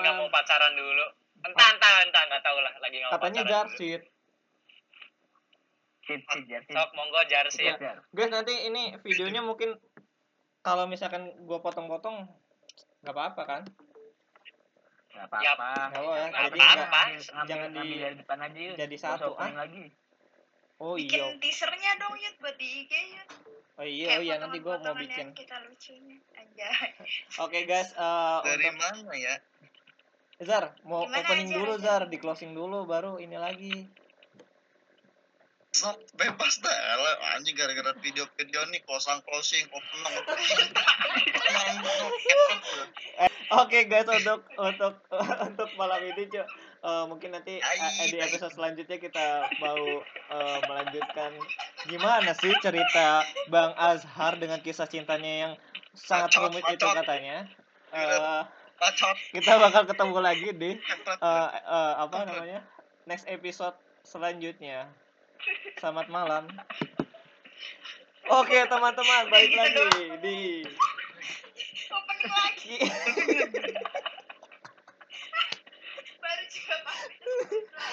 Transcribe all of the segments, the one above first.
nggak mau pacaran dulu. Entah entah entah nggak tahu lah lagi nggak mau Katanya. Jarsit. Sit, sit, jar, sit. Sok monggo Jarsi. Iya. Guys, nanti ini videonya mungkin kalau misalkan gua potong-potong nggak apa-apa kan? Gak Yap. apa-apa. Nggak apa ya. Nggak Jadi apa-apa. nggak- jangan di- dari depan aja yuk. jadi Nggak satu, ah. lagi. Oh bikin iya. teasernya dong Yud buat di IG Yud Oh iya, Kayak oh iya nanti gua mau bikin. kita lucunya aja Oke guys, eh Dari untuk mana ya? Zar mau Gimana opening aja, dulu aja. Zar, di closing dulu baru ini lagi. Sok bebas dah. Lah, Anjing gara-gara video-video nih closing closing opening. Opening, Oke guys untuk untuk untuk malam ini Cuk, eh, mungkin nanti eh, Ai, di episode selanjutnya kita mau eh, melanjutkan gimana sih cerita Bang Azhar dengan kisah cintanya yang sangat rumit itu katanya. Eh, Bacot. kita bakal ketemu lagi di eh, eh, apa namanya next episode selanjutnya. Selamat malam. Oke teman-teman balik Gitu lagi di opening lagi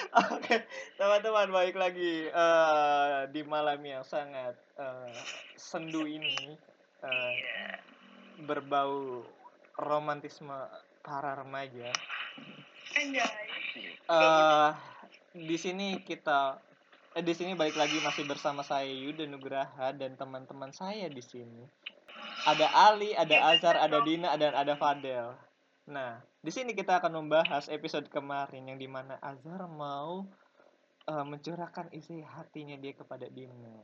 Oke, teman-teman balik lagi eh, di malam yang sangat sendu ini eh, berbau romantisme para remaja. eh di sini kita eh, di sini balik lagi masih bersama saya Yuda Nugraha dan teman-teman saya di sini. Ada Ali, ada Ya, Azhar, ada. Dina dan ada Fadel. Nah, di sini kita akan membahas episode kemarin yang di mana Azhar mau eh, mencurahkan isi hatinya dia kepada Dina.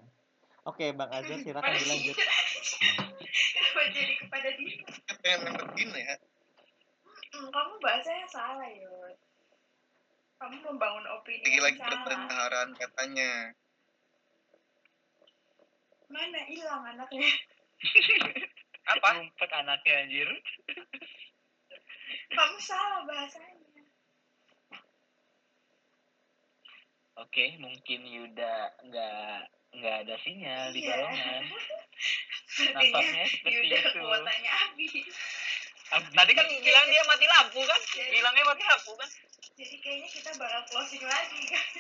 Oke, Bang Azhar silakan dilanjut. Kenapa jadi kepada Dina Pengen nembet ya. Hmm, kamu bahasanya salah Yud kamu membangun opini yang salah berpentaharan katanya. mana hilang anaknya Apa? Ngumpet anaknya anjir. kamu salah bahasanya Oke, mungkin Yuda nggak nggak ada sinyal di Iya. balongan. sepertinya Nampaknya seperti Yuda itu. kuotanya habis Tadi kan bilang dia mati lampu kan? Bilangnya mati lampu kan? jadi kayaknya kita bakal closing lagi guys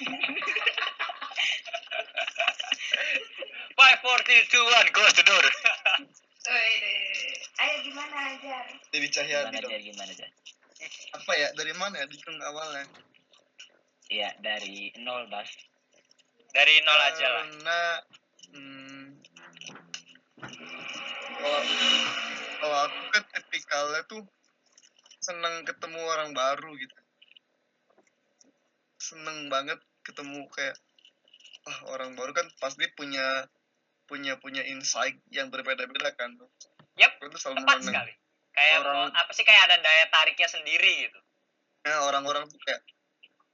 Five, four, three, two, one, close the door. Ayo gimana aja Jadi Cahyadi Gimana dong. aja, gimana aja? Apa ya? Dari mana ya? Dikung awalnya. Iya, dari nol, Bas. Dari nol aja lah. Karena hmm, kalau kalau aku kan tipikalnya tuh seneng ketemu orang baru gitu. Seneng banget ketemu kayak ah orang baru kan pasti punya punya punya insight yang berbeda-beda kan. Yap, Aku tuh selalu Tepat sekali. Kayak Orang- apa sih kayak ada daya tariknya sendiri gitu. Ya, orang-orang tuh kayak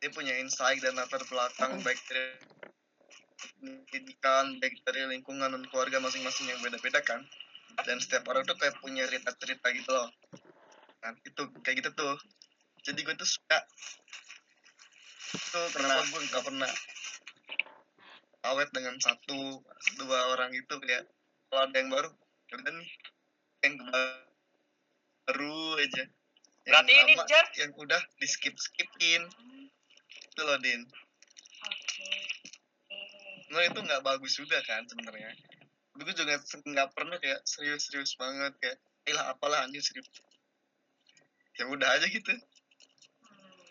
dia punya insight dan latar belakang baik dari pendidikan, baik dari lingkungan dan keluarga masing-masing yang beda-beda kan. Dan setiap orang tuh kayak punya cerita-cerita gitu loh. Nah, itu kayak gitu tuh. Jadi gue tuh suka itu kenapa gue nggak pernah awet dengan satu dua orang itu kayak kalau ada yang baru ya udah nih yang baru aja Yang Berarti ini, lama, Jar? yang udah di skip skipin itu loh din Nah itu nggak bagus juga kan sebenarnya. Gue juga nggak pernah kayak serius-serius banget kayak, "Eh lah apalah anjing serius." Ya udah aja gitu.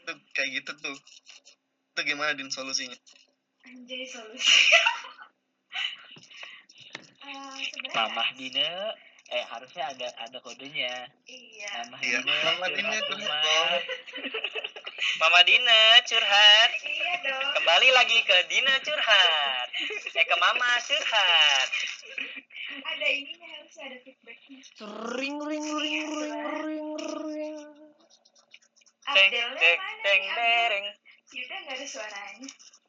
Itu kayak gitu tuh. Itu gimana din solusinya? anjay solusi Eh, sebenarnya Mamah Dina, eh harusnya ada ada kodenya. iya Mamah Iya, Dina, Mamah Dina curhat. Mama Dina curhat. iya dong Kembali lagi ke Dina curhat. Eh ke Mama curhat. ada ininya harusnya ada feedbacknya Ring ring ring ring ring ring. Teng teng teng dereng. Yuda nggak ada suaranya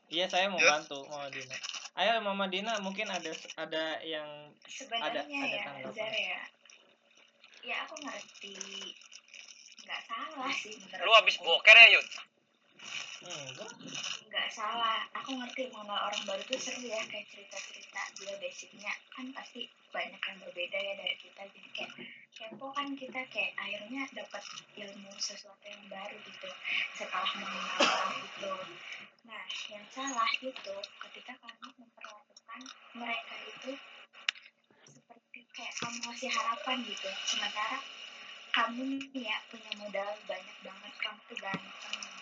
Iya, saya mau Ya. bantu Mama Dina. Ayo Mama Dina, mungkin ada ada yang sebenarnya ada ya tanggapan. Zara ya ya aku ngerti nggak salah sih menurut Lu habis boker ya, Yud? Enggak. nggak salah. Aku ngerti mengenal orang baru tuh seru ya kayak cerita cerita dia basicnya. Kan pasti banyak yang berbeda ya dari kita. Jadi kayak kepo kan kita kayak akhirnya dapat ilmu sesuatu yang baru gitu. Setelah mengenal orang itu. Nah yang salah itu ketika kamu memperlakukan mereka itu seperti kayak kamu ngasih harapan gitu. Sementara kamu nih ya punya modal banyak banget kamu tuh ganteng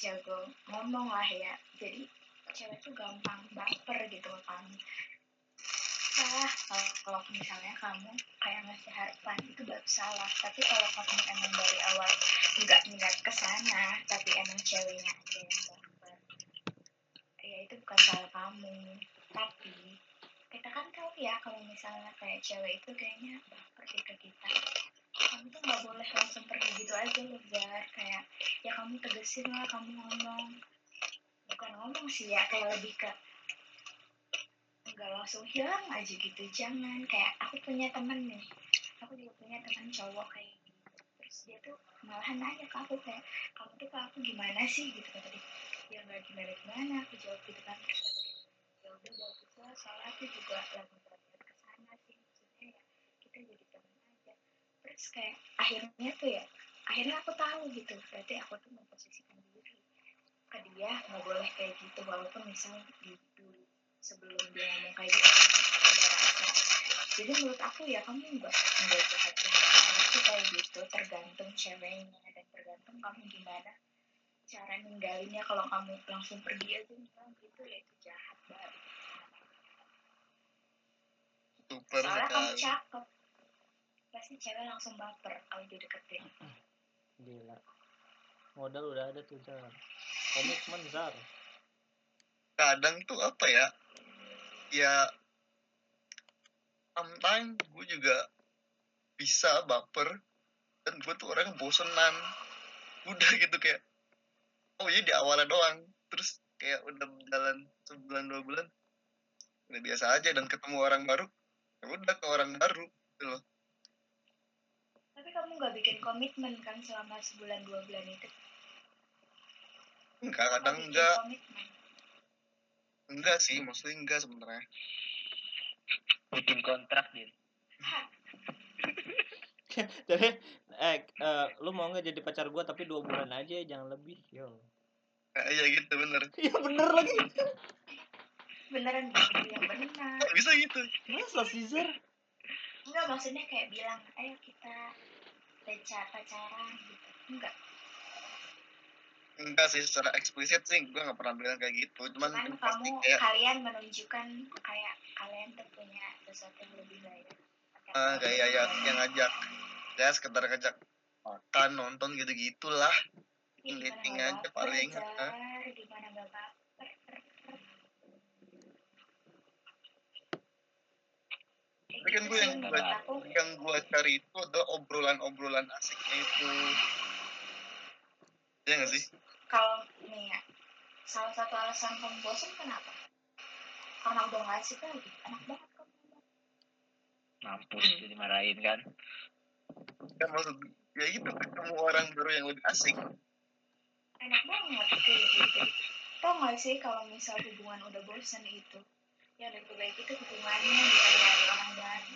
jago ngomong lah ya. Jadi cewek tuh gampang baper gitu loh kamu salah kalau, misalnya kamu kayak ngasih harapan itu baru salah. Tapi kalau kamu emang dari awal nggak niat ke sana tapi emang ceweknya aja yang baper ya itu bukan salah kamu. Tapi kita kan tahu ya kalau misalnya kayak cewek itu kayaknya baper ke kita kamu tuh nggak boleh langsung pergi gitu aja loh Jar. Kayak ya kamu tegesin lah kamu ngomong. Bukan ngomong sih ya kayak lebih ke nggak langsung hilang aja gitu jangan. Kayak aku punya temen nih. Aku juga punya teman cowok kayak gitu. Terus dia tuh malahan nanya ke aku kayak kamu tuh ke aku gimana sih? Gitu kata dia. Ya nggak gimana gimana aku jawab gitu kan. Terus ya udah bagus lah soalnya aku juga lagi belajar ke sana sih maksudnya ya kita jadi teman aja terus kayak akhirnya tuh ya akhirnya aku tahu gitu berarti aku tuh memposisikan diri ke dia nggak boleh kayak gitu walaupun misal di dulu sebelum dia ngomong kayak gitu aku ada rasa. Jadi menurut aku ya kamu nggak nggak jahat jahat banget sih kayak gitu tergantung ceweknya dan tergantung kamu gimana cara ninggalinnya. Kalau kamu langsung pergi aja bilang gitu ya itu jahat banget. Super soalnya kamu cakep pasti cewek langsung baper kalau dideketin Gila. Modal udah ada tuh Zar. Komitmen Zar. kadang tuh apa ya ya sometimes gue juga bisa baper dan gue tuh orang bosenan udah gitu kayak oh iya di awalnya doang terus kayak udah jalan sebulan dua bulan udah biasa aja dan ketemu orang baru ya udah ke orang baru gitu loh tapi kamu nggak bikin komitmen kan selama sebulan dua bulan itu enggak Nggak kadang bikin enggak komitmen enggak sih maksudnya enggak sebenarnya bikin kontrak din Jadi eh, eh lu mau nggak jadi pacar gua tapi dua bulan aja jangan lebih. Yo. Kayak iya gitu bener Iya bener lagi. beneran gitu yang benar bisa gitu Masa sih Zar? enggak maksudnya kayak bilang ayo kita pacar pacaran gitu. Enggak. Enggak sih secara eksplisit sih gue nggak pernah bilang kayak gitu. Cuman cuman pasti kamu kayak kalian menunjukkan kayak kalian tuh punya sesuatu yang lebih baik. Ah, kayak ya yang ngajak ya sekedar ngajak makan nonton gitu gitulah Ya, gimana dating aja paling, Jar? ah. gimana gak baper Kayak tapi kan gitu gue yang gue yang gue cari itu adalah obrolan-obrolan asiknya itu. Ya nggak sih? Kalau nih ya salah satu alasan kamu bosan kenapa? Karena udah nggak asik lagi enak banget kamu mampus jadi marahin kan? Kan maksud ya itu ketemu orang baru yang lebih asik. Enak banget kayak gitu. Tau gak sih kalau misal hubungan udah bosan itu yang lebih baik itu hubungannya bukan dari orang baru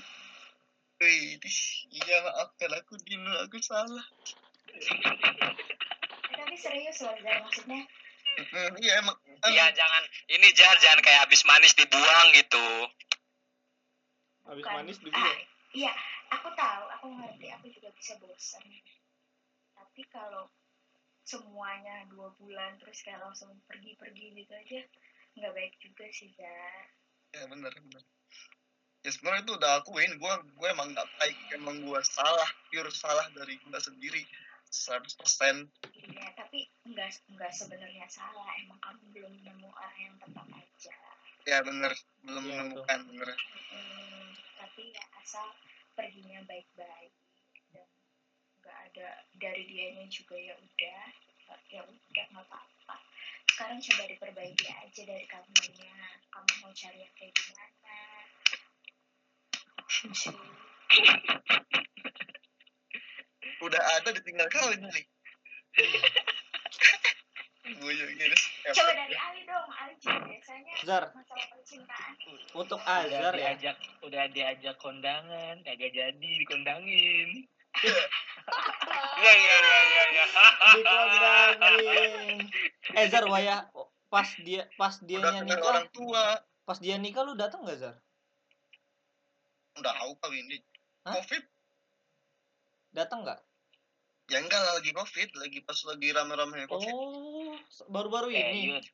Wih, iya maafkan aku Dino, aku salah. eh, tapi serius loh maksudnya. Mm, Iya emang. Iya jangan. Ini jar jangan kayak habis manis dibuang gitu. Habis manis ah, dibuang. iya. Aku tahu aku ngerti. Aku juga bisa bosan tapi kalau semuanya dua bulan terus kayak langsung pergi-pergi gitu aja nggak baik juga sih Zar Ya bener bener. Ya sebenarnya itu udah akuin, gue gue emang nggak baik, emang gue salah, pure salah dari gue sendiri, 100% Iya, tapi enggak enggak sebenarnya salah. Emang kamu belum nemu orang yang tepat aja. Ya bener, belum Iya, menemukan bener. Hmm, tapi ya asal perginya baik-baik dan enggak ada dari dianya juga ya udah ya udah nggak apa-apa. Sekarang coba diperbaiki aja dari kamunya. Kamu mau cari yang kayak gimana? Sih. Udah ada ditinggal kawin nih. Gue jadi Coba dari Ali dong. Ali biasanya Zar, masalah percintaan. untuk udah Azhar ya diajak udah diajak kondangan kagak jadi dikondangin Iya iya iya iya iya. dikondangin eh Zar waya pas dia pas dia nikah. orang tua. Pas dia nikah lu datang nggak Zar? Udah tahu kali ini covid? Datang nggak? Ya enggak lah, lagi covid. Lagi pas lagi rame-rame covid. Oh baru-baru eh ini? Yud.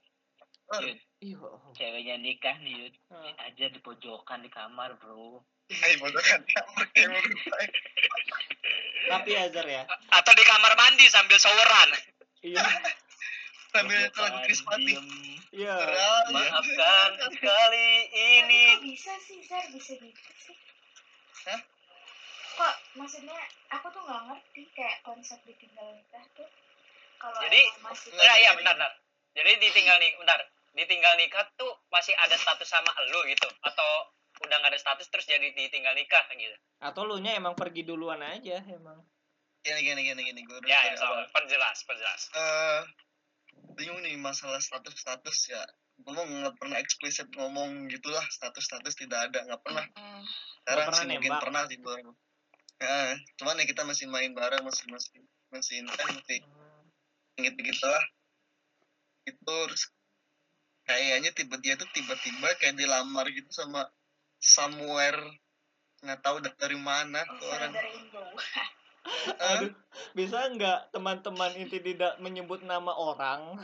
Yud. Iya. Ceweknya nikah nih Yud. Ah. aja di pojokan di kamar bro Ayo bodoh kan gue. tapi Azhar ya Atau di kamar mandi sambil showeran. iya sambil Patti diem. iya Maafkan kali ini. Kok bisa sih, Zar? Bisa gitu sih? Hah? Kok maksudnya aku tuh nggak ngerti kayak konsep ditinggal nikah tuh kalau Jadi, masih Nah, iya benar benar. Jadi ditinggal nih, bentar. Ditinggal nikah tuh masih ada status sama lu gitu atau udah nggak ada status terus jadi ditinggal nikah gitu. atau lu nya emang pergi duluan aja emang gini gini gini gini gue Ya, ya, sama. Perjelas, perjelas. eh bingung nih masalah status status ya gue mau nggak pernah eksplisit ngomong gitulah status status tidak ada nggak pernah Mm. sekarang pernah sih mungkin nembak. pernah sih gue ya, cuman ya kita masih main bareng masih masih masih intens masih gitu gitulah itu terus kayaknya tiba dia tuh tiba-tiba kayak dilamar gitu sama somewhere nggak tahu dari mana Oh, tuh orang aduh bisa nggak teman-teman inti tidak menyebut nama orang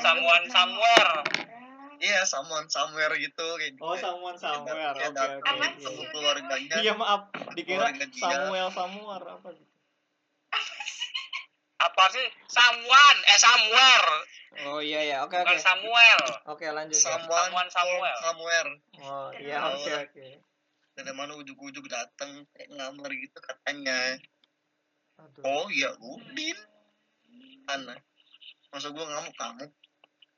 Someone Indo somewhere. iya someone somewhere gitu kayak oh someone somewhere Kayak oke oke iya. udah. keluarganya iya maaf dikira. Samuel Samuel apa gitu Apa sih? Someone, eh somewhere, oh iya ya oke oke. Bukan Samuel. oke lanjut ya. someone Someone somewhere. somewhere oh iya oke oke. Dari mana ujuk-ujuk datang kayak ngelamar gitu katanya. Aduh. Oh ya udin. Mana? Masa gua ngamuk kamu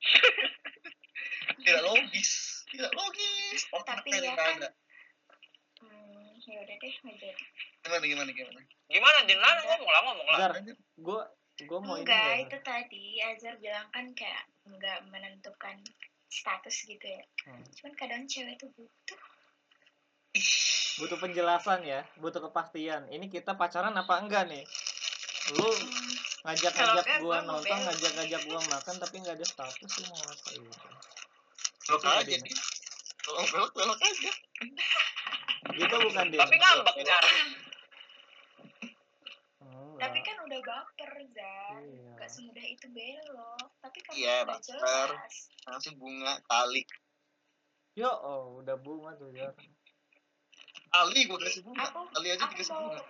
tidak logis. Tidak logis. Oh Tapi ya kan- ada. Hmm, ya udah deh, jadi. gimana gimana gimana? Gimana Dinan ngomong lah ngomong lah. Gue gue mau ini Enggak, ya. itu tadi. Azhar bilang kan kayak nggak menentukan status gitu ya. Hmm. Cuman kadang cewek tuh butuh. butuh penjelasan ya butuh kepastian. Ini kita pacaran apa enggak nih? Lu Hmm, ngajak-ngajak gua nonton ngajak-ngajak gua makan tapi nggak ada status lu mau apa gitu? Belok Itu aja nih. Belok belok aja. Gitu bukan dia Tapi ngambek Jar. Kan baper, Zar. Iya. Gak semudah itu belok. Tapi kan Iya, udah baper. jelas. ngasih bunga kali yo oh udah bunga tuh ya kali gua kasih bunga Aku, kali aja aku dikasih mau, bunga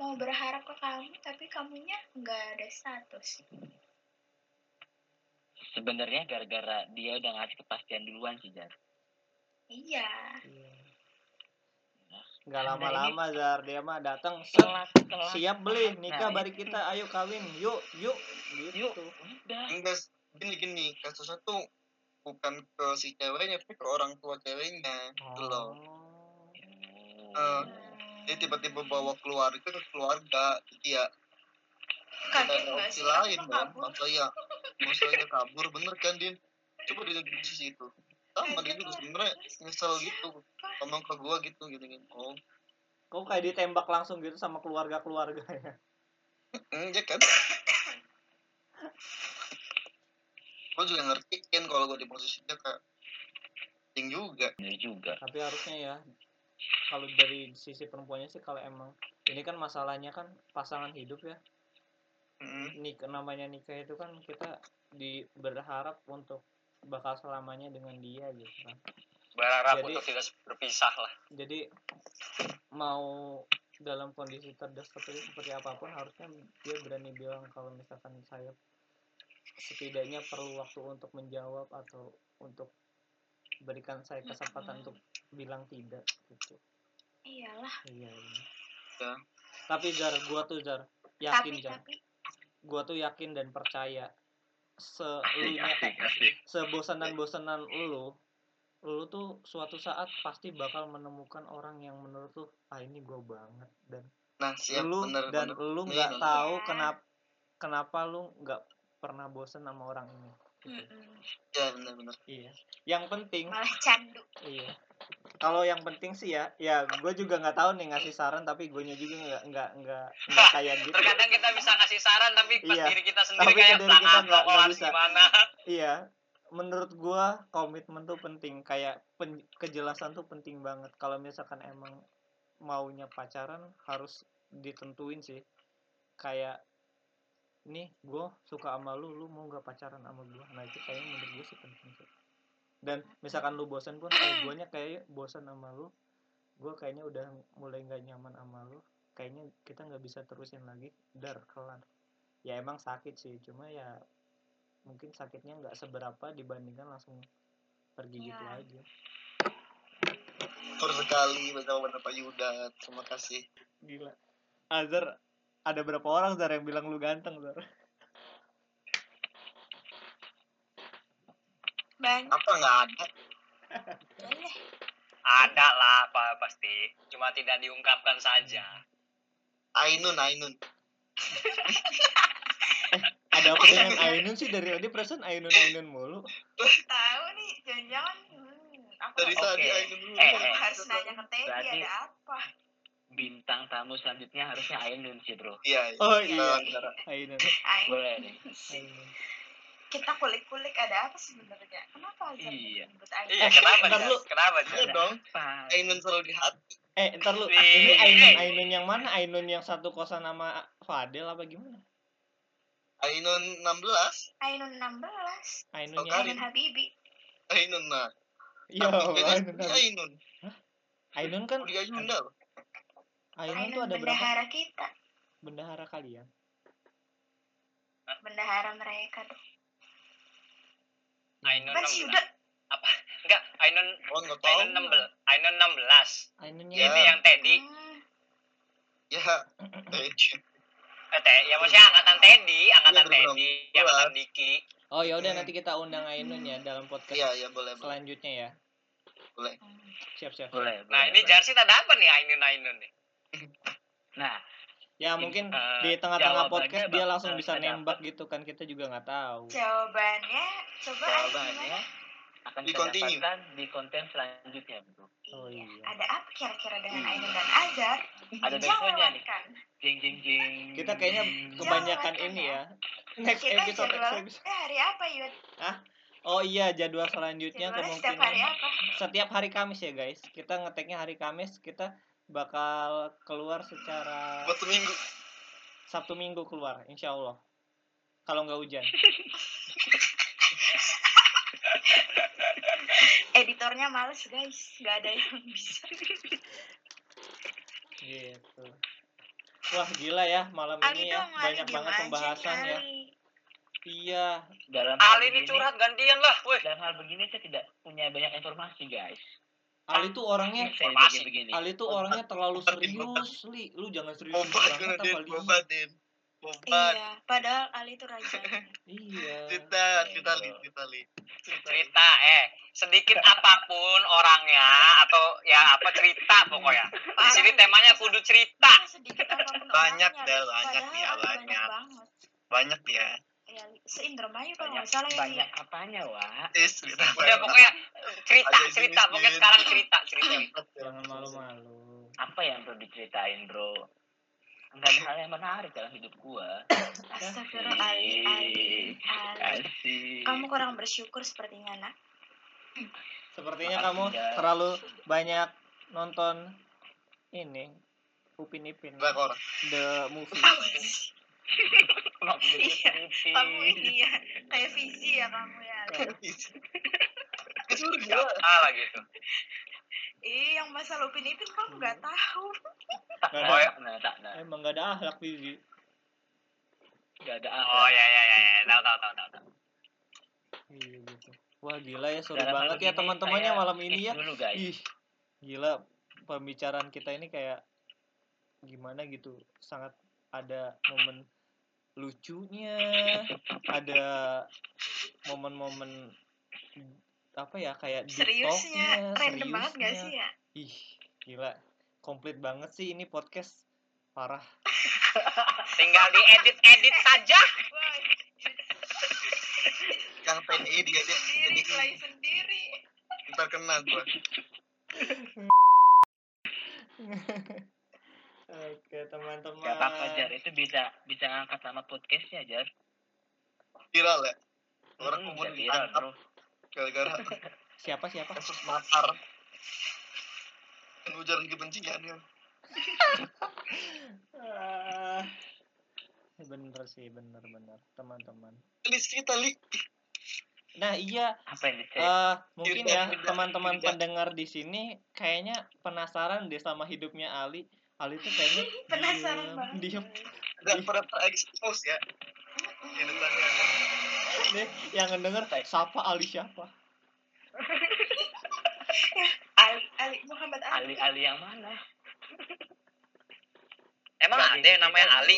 mau berharap ke kamu, tapi kamunya nggak ada status. sebenarnya gara-gara dia udah ngasih kepastian duluan sih Jar Iya. Iya. Nggak Anda lama-lama Zar. Dia mah datang siap beli. Nikah Nah, bari kita. Ayo kawin. Yuk yuk. Gitu. Yuk. udah. Enggak gini gini. Kasusnya tuh bukan ke si ceweknya tapi ke orang tua ceweknya. Gitu loh. Oh. Eh, dia tiba-tiba bawa keluar itu ke keluarga. Jadi ya Kaget opsi sih? lain dong. kabur. masa ya masa ya kabur. Bener kan din? Coba di di sisi itu sama dia juga sebenarnya nyesel gitu. Ngomong ke gua gitu gitu gitu. Oh. Kok kayak ditembak langsung gitu sama keluarga-keluarganya enggak kan? Gua juga ngertiin kalau gua di posisinya kayak ting juga. Bener juga. Tapi harusnya ya kalau dari sisi perempuannya sih kalau emang ini kan masalahnya kan pasangan hidup ya. Mm. nikah namanya nikah itu kan kita di berharap untuk bakal selamanya dengan dia gitu kan Berharap Jadi- untuk tidak berpisah lah. jadi mau dalam kondisi terdesak seperti apa pun harusnya dia berani bilang kalau misalkan saya setidaknya perlu waktu untuk menjawab atau untuk berikan saya kesempatan Mm-mm. untuk bilang tidak gitu Iyalah. iya, iya. Ya. tapi Zar gua tuh Zar yakin Tapi Zar tapi gua tuh yakin dan percaya selunya asik asik. sebosanan bosanan lu lu tuh suatu saat pasti bakal menemukan orang yang menurut lu ah ini gua banget. Dan nah siap lu bener dan bener. lu nggak tahu kenapa kenapa lu nggak pernah bosen sama orang ini Mm-mm. ya benar-benar iya. Yang penting malah candu. Iya. Kalau yang penting sih ya ya gue juga nggak tahu nih ngasih saran tapi gue juga nggak nggak nggak nggak kayak gitu. Terkadang kita bisa ngasih saran tapi pas Iya. diri kita sendiri Tapi kayak diri kita nggak- bisa." gimana? Iya. Menurut gua komitmen tuh penting. Kayak pen- kejelasan tuh penting banget. Kalau misalkan emang maunya pacaran harus ditentuin sih. Kayak nih gue suka sama lu lu mau nggak pacaran sama gua? Nah itu kayaknya menurut gue sih penting sih. Dan misalkan lu bosan pun eh guanya kayak bosan sama lu gua kayaknya udah mulai nggak nyaman sama lu kayaknya kita nggak bisa terusin lagi dar kelar. Ya emang sakit sih cuma ya mungkin sakitnya nggak seberapa dibandingkan langsung pergi gitu Iya. aja. Betul sekali bersama Pak Yuda terima kasih. Gila. Azar ada berapa orang Zar yang bilang lu ganteng Zar? Banyak apa nggak ada? Boleh ada lah apa pasti. Cuma tidak diungkapkan saja. Ainun Ainun. Ada apa dengan Ainun sih? Dari tadi perasaan Ainun Ainun mulu. Tahu nih jangan-jangan. Hmm, aku dari tadi Ainun dulu Eh, aku eh. harus nanya ke Teddy Berarti- ada apa Bintang tamu selanjutnya harusnya Ainun sih bro. iya iya. oh Kita iya bicara. Ainun Boleh nih. Ainun kita kulik-kulik ada apa sebenarnya kenapa Azhar Iya. menyebut iya Eh, kenapa Jas? lu. kenapa Iya dong? Ainun selalu di hati eh ntar lu ini Ainun Ainun yang mana Ainun yang satu kosan sama Fadel apa gimana Ainun 16 Ainun 16 Ainun Oh. Ainun Habibi Ainun nah Yo, Tapi kan Ainun, Ainun Ainun kan loh. Ainun tuh Ainun ada berapa? bendahara kita. Bendahara kalian? Bendahara mereka tuh. Ainun kan si 16 Yuda apa? Enggak Ainun Oh nggak tahu. Ainun 16 Ainun 16 Ainunnya Ya. ini yang Teddy. Hmm, ya. Eh, eh teh ya maksudnya angkatan Teddy. Angkatan Iya, bener-bener. Teddy. Bener. angkatan Diki. Oh ya udah Hmm. nanti kita undang Ainun ya dalam podcast iya iya boleh boleh. selanjutnya ya. Boleh. Siap siap. Boleh. nah boleh, ini boleh. Jarsi ada apa nih Ainun Ainun nih Nah, ya mungkin eh, di tengah-tengah podcast dia langsung bisa nembak dapat. gitu kan kita juga nggak tahu jawabannya coba jawabannya akan Di kita continue. dapatkan di konten selanjutnya bro. Oh, iya. iya. ada apa kira-kira dengan Hmm. Dan Azhar Ada jangan besoknya nih. Jeng jeng jeng. kita kayaknya kebanyakan lewatkan ini ya. ya next kita episode next jadwalnya episode hari apa Yud? oh iya jadwal selanjutnya jadwalnya setiap hari kemungkinan apa setiap hari Kamis ya guys kita ngeteknya hari Kamis kita bakal keluar secara buat seminggu Sabtu Minggu keluar insya Allah. Kalau nggak hujan. Editornya males guys. Nggak ada yang bisa. Gitu. Wah gila ya malam Ali ini ya. dong banyak banget pembahasan ya. Iya. Dalam hal Ali ini curhat gantian lah weh. Dalam hal begini saya tidak punya banyak informasi guys. Ali tuh orangnya bagi begini. Ali tuh orangnya terlalu serius li. Lu jangan serius banget apa Din li? iya padahal Ali itu raja. Iya. Cerita cerita li cerita li. Cerita eh. Sedikit apa pun orangnya atau ya apa cerita pokoknya. Di sini temanya kudu cerita. Sedikit apa pun Banyak, orangnya, Li. banyak ya, banyak. banget. Banyak ya ya Li. se-Indramayu kalau banyak nggak salah ya Li. banyak apanya wak? Is cerita udah pokoknya cerita Ada cerita. jenis, pokoknya sekarang cerita cerita. Jangan malu-malu. Apa yang perlu diceritain bro? Nggak ada hal yang menarik dalam hidup gua. Astagfirullah Ali Ali Ali Asik. kamu kurang bersyukur sepertinya nak. Sepertinya Maaf, kamu tidak. terlalu banyak nonton ini Upin Ipin. Drakor the movie Iya, kamu ini ya kayak visi ya kamu ya. Ali. itu udah nggak gila gitu. Ih, yang masalah Upin Ipin kamu nggak tahu. tak Nggak ada. nah, nah, tak nah. emang gak ada ahlak Vivi nggak ada oh ya ya ya ya. Tahu tahu tahu tahu tahu. iya gitu. Wah gila ya seru Dalam banget ya begini, teman-temannya malam ini skip ya. dulu guys. Ih gila. Pembicaraan kita ini kayak gimana gitu. Sangat ada momen lucunya ada momen-momen apa ya kayak Seriusnya, random banget gak seriusnya. sih ya? ih gila. Komplit banget sih ini podcast. Parah. Tinggal diedit edit. Saja TNI dia dia sendiri jadi play sendiri. Ntar kena gua Oke, teman-teman. Gak apa-apa Jar, itu bisa bisa ngangkat nama podcastnya Jar. viral ya orang Hmm, umur bisa viral bro. gara-gara Siapa siapa? kasus makar dan ujaran kebencian ya Ah, bener sih, bener bener teman-teman. Tulis kita li Nah iya, Apa yang dicek? eh mungkin ya teman-teman pendengar di sini kayaknya penasaran deh sama hidupnya Ali. Ali tuh kayaknya penasaran diem, banget diem. nggak pernah terekspos ya kehidupannya Nih, yang ngedenger siapa Ali siapa? Ali, Ali Muhammad Ali Ali-ali yang mana? Emang ada yang namanya bro. Ali?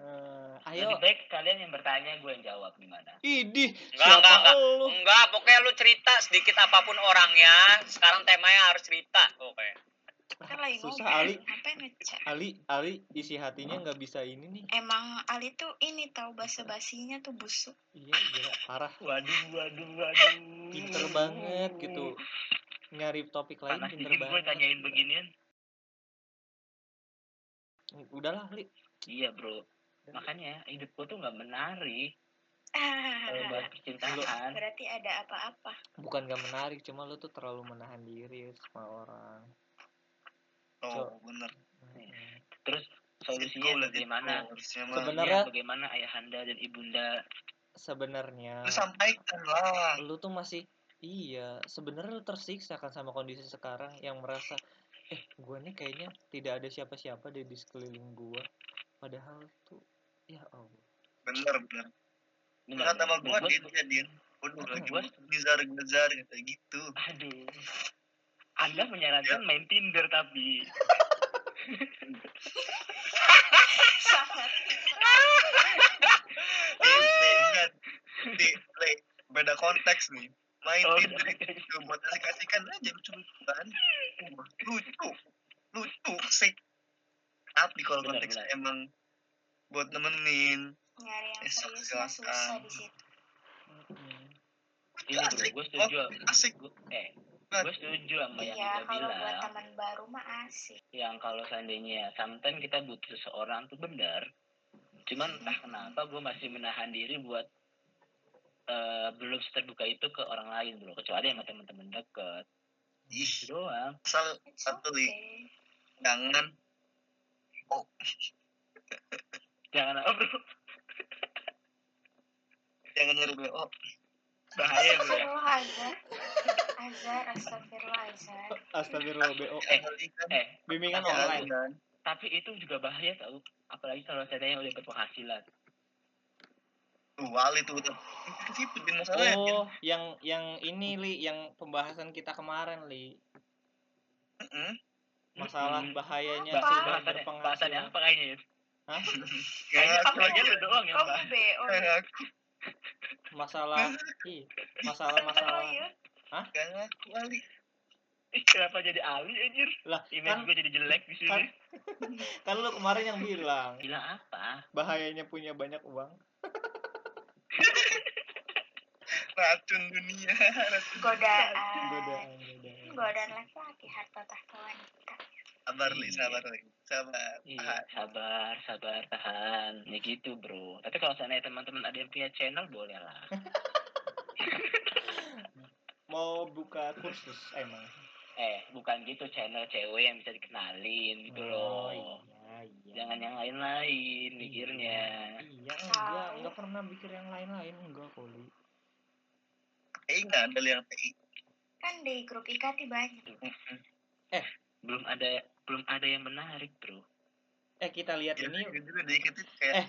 Eh, ayo, Lebih baik kalian yang bertanya, gue yang jawab gimana? idih, Enggak, siapa enggak, enggak. lu? Enggak, pokoknya lu cerita sedikit apa pun orangnya. Sekarang temanya harus cerita. Oke. Kan lagi Susah, ngobrol Ali. ngapain ngechat Ali, Ali isi hatinya nggak bisa ini nih. emang Ali tuh ini tahu bahasa basinya tuh busuk Iya, gila, parah. Waduh, waduh, waduh. Pinter banget gitu. Nyari topik lain Panas pinter dikit gue banget. tanyain beginian. Udahlah, Li. Iya bro. Makanya hidup gue tuh nggak menarik kalau bahas percintaan. berarti ada apa-apa Bukan gak menarik, cuma lu tuh terlalu menahan diri sama orang. Oh bener Mm-mm. Terus Itu solusinya bagaimana? Sebenarnya- bagaimana ayahanda dan ibunda? Sebenarnya lu sampaikan lah lu tuh masih iya, sebenarnya lu tersiksa kan sama kondisi sekarang yang merasa eh gua nih kayaknya tidak ada siapa-siapa deh di sekeliling gua. Padahal tuh ya Allah. bener bener Bener, kata sama Gua- dia dia Waduh, lagi bizar bizar kayak gitu Aduh. Anda menyarankan main Tinder tapi. Sangat di, beda konteks nih. Main Oh, Tinder beda itu buat asik-asikan aja lucu lucuan lucu lucu sih tapi kalau konteks benar. emang buat nemenin nyari yang Eh, serius susah di situ. Ini bro, asik. gue setuju. asik. Gua- eh. Gue setuju sama yang iya kalau buat bilang. teman baru mah asik Yang kalau seandainya sometimes kita butuh seseorang tuh benar. Cuman entah kenapa gue masih menahan diri buat eh, belum terbuka itu ke orang lain bro. Kecuali sama teman-teman deket. ih doang. asal It's satu okay. jangan Jangan apa bro. jangan nyari bo Bahaya bro ya. Astagfirullah Azhar Azhar Astagfirullah Azhar Astagfirullah BO. Eh, kan Eh, Bimbingan online. kan tapi itu juga bahaya tau. Apalagi kalau seandainya udah berpenghasilan. tuh wali tuh udah bin masalahnya. Oh, yang yang ini Li, yang pembahasan kita kemarin Li. Mm-mm. Masalah bahayanya Apa? sudah berpenghasilan. apa kayaknya? ya? Hah? Kayaknya Kayak aku aja lu doang yang kamu bahas. BO kayak aku Masalah ih, masalah-masalah. ya kayak aku wali Ih, kenapa jadi Ali anjir? Lah, Image kan gue jadi jelek di sini. kan kan lu kemarin yang bilang Bilang apa? bahayanya punya banyak uang. racun dunia racun godaan Godaan, godaan. godaan laki-laki harta tahta wanita sabar li Iya. sabar li sabar Iya, tahan. sabar, sabar, tahan. Ya gitu, bro. Tapi kalau seandainya teman-teman ada yang punya channel, boleh lah. Mau buka kursus emang. Eh, bukan gitu channel cewek yang bisa dikenalin gitu loh. iya, iya. Jangan yang lain-lain mikirnya. Iya, enggak, enggak pernah mikir yang lain-lain, enggak kali. TI nggak ada li yang TI kan di grup IKT banyak Belum ada belum ada yang menarik, bro. Eh, kita lihat ya ini ini juga dikit itu kayak Eh.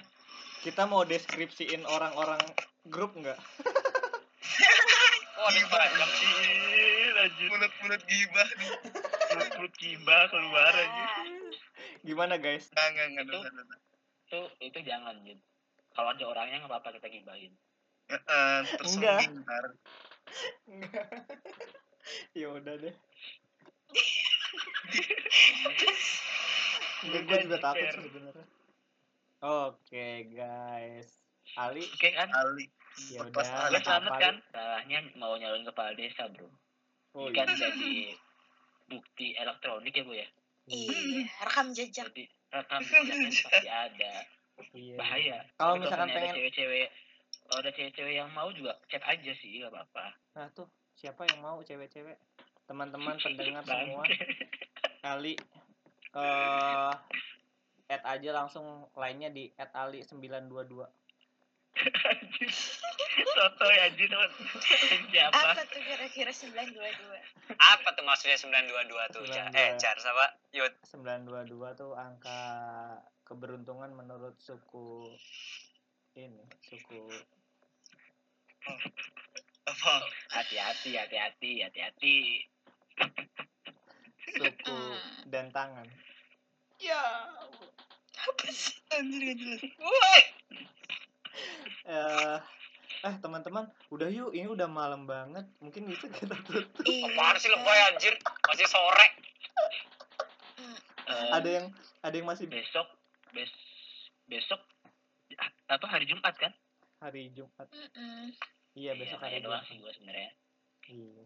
kita mau deskripsiin orang-orang grup enggak? Oh, ada beragam. Ih, lanjut. mulut-mulut gibah nih Mulut kiba keluar aja. Gimana, guys? nggak nggak nggak Itu- Itu itu jangan, Jun. Kalau ada orangnya nggak apa-apa kita gibahin. Heeh, tersungging ntar ya udah deh. Gue juga takut sih sebenarnya. Oke, guys. Ali, Oke kan? Ali. Ya udah Gue selamat kan? Salahnya mau nyalonin kepala desa bro. Oh Ini kan iya. jadi bukti elektronik ya bu ya? Iya, rekam jejak. jadi rekam jejaknya pasti ada. Iya. Bahaya. Kalau misalkan pengen cewek-cewek kalau ada cewek-cewek yang mau juga chat aja sih gak apa-apa. Nah tuh siapa yang mau cewek-cewek? Teman-teman pendengar semua. Kali eh add aja langsung lainnya di add ali 922 soto ya anjir teman siapa Apa tuh kira-kira 922? Apa tuh maksudnya 922 tuh? Jar? Eh, 92. Jar sama Yud. 922 tuh angka keberuntungan menurut suku ini suku apa hati-hati hati-hati hati-hati suku dan tangan Apa sih? anjir jelas Woi. eh eh teman-teman udah yuk ini udah malam banget mungkin bisa kita tutup. Apaan sih lebay anjir? Masih sore. Eh, ada yang ada yang masih besok bes besok ah, apa hari Jumat kan hari Jumat Mm-mm. iya besok hari Iya, doang Jumat sih gue sebenarnya iya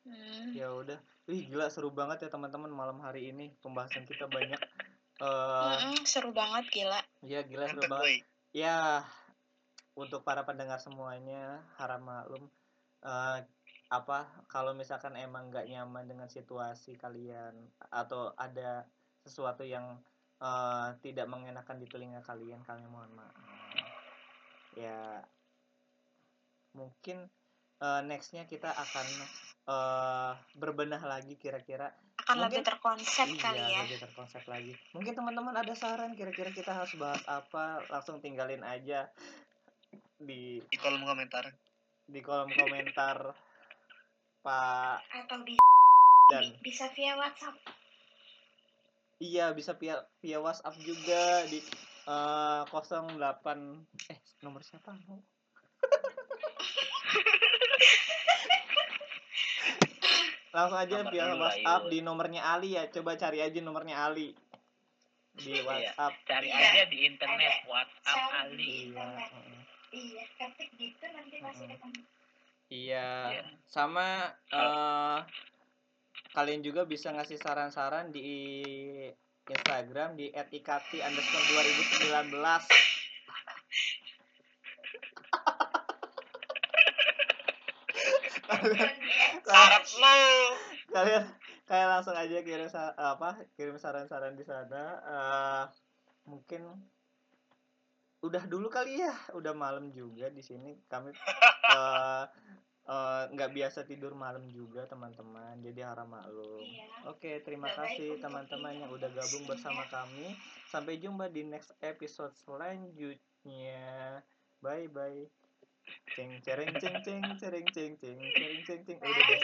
Hmm. ya udah. Wih gila seru banget ya teman-teman malam hari ini. Pembahasan kita banyak. Eh Mm-mm, Seru banget gila. iya gila seru mantep banget. boy ya untuk para pendengar semuanya harap maklum eh, apa kalau misalkan emang nggak nyaman dengan situasi kalian atau ada sesuatu yang eh, tidak mengenakan di telinga kalian kami mohon maaf. Ya mungkin eh, nextnya kita akan eh, berbenah lagi kira-kira Akan Mungkin- lebih terkonsep iya kali ya. lebih terkonsep lagi mungkin teman-teman ada saran kira-kira kita harus bahas apa langsung tinggalin aja di di kolom komentar di kolom komentar Pak Atau bisa, dan bisa via WhatsApp. iya bisa via via WhatsApp juga di eh, 08 eh nomor siapa mau Langsung aja Nomor biar WhatsApp iya. di nomornya Ali ya. Coba cari aja nomornya Ali di iya, WhatsApp. Iya, cari iya. aja di internet Ada. WhatsApp cari Ali. Iya. Iya, ketik gitu nanti pasti. Iya. iya. Sama eh, kalian juga bisa ngasih saran-saran di Instagram di @ikati_2019. kalian lo kalian kalian langsung aja kirim apa kirim saran-saran di sana. Uh, mungkin udah dulu kali ya. Udah malam juga di sini. Kami eh, eh, nggak uh, biasa tidur malam juga teman-teman. Jadi harap maklum. Iya. oke terima Bye-bye kasih teman-teman yang udah gabung bersama kami. Sampai jumpa di next episode selanjutnya. Bye bye ceng ceng ceng ceng ceng ceng ceng ceng ceng udah deh.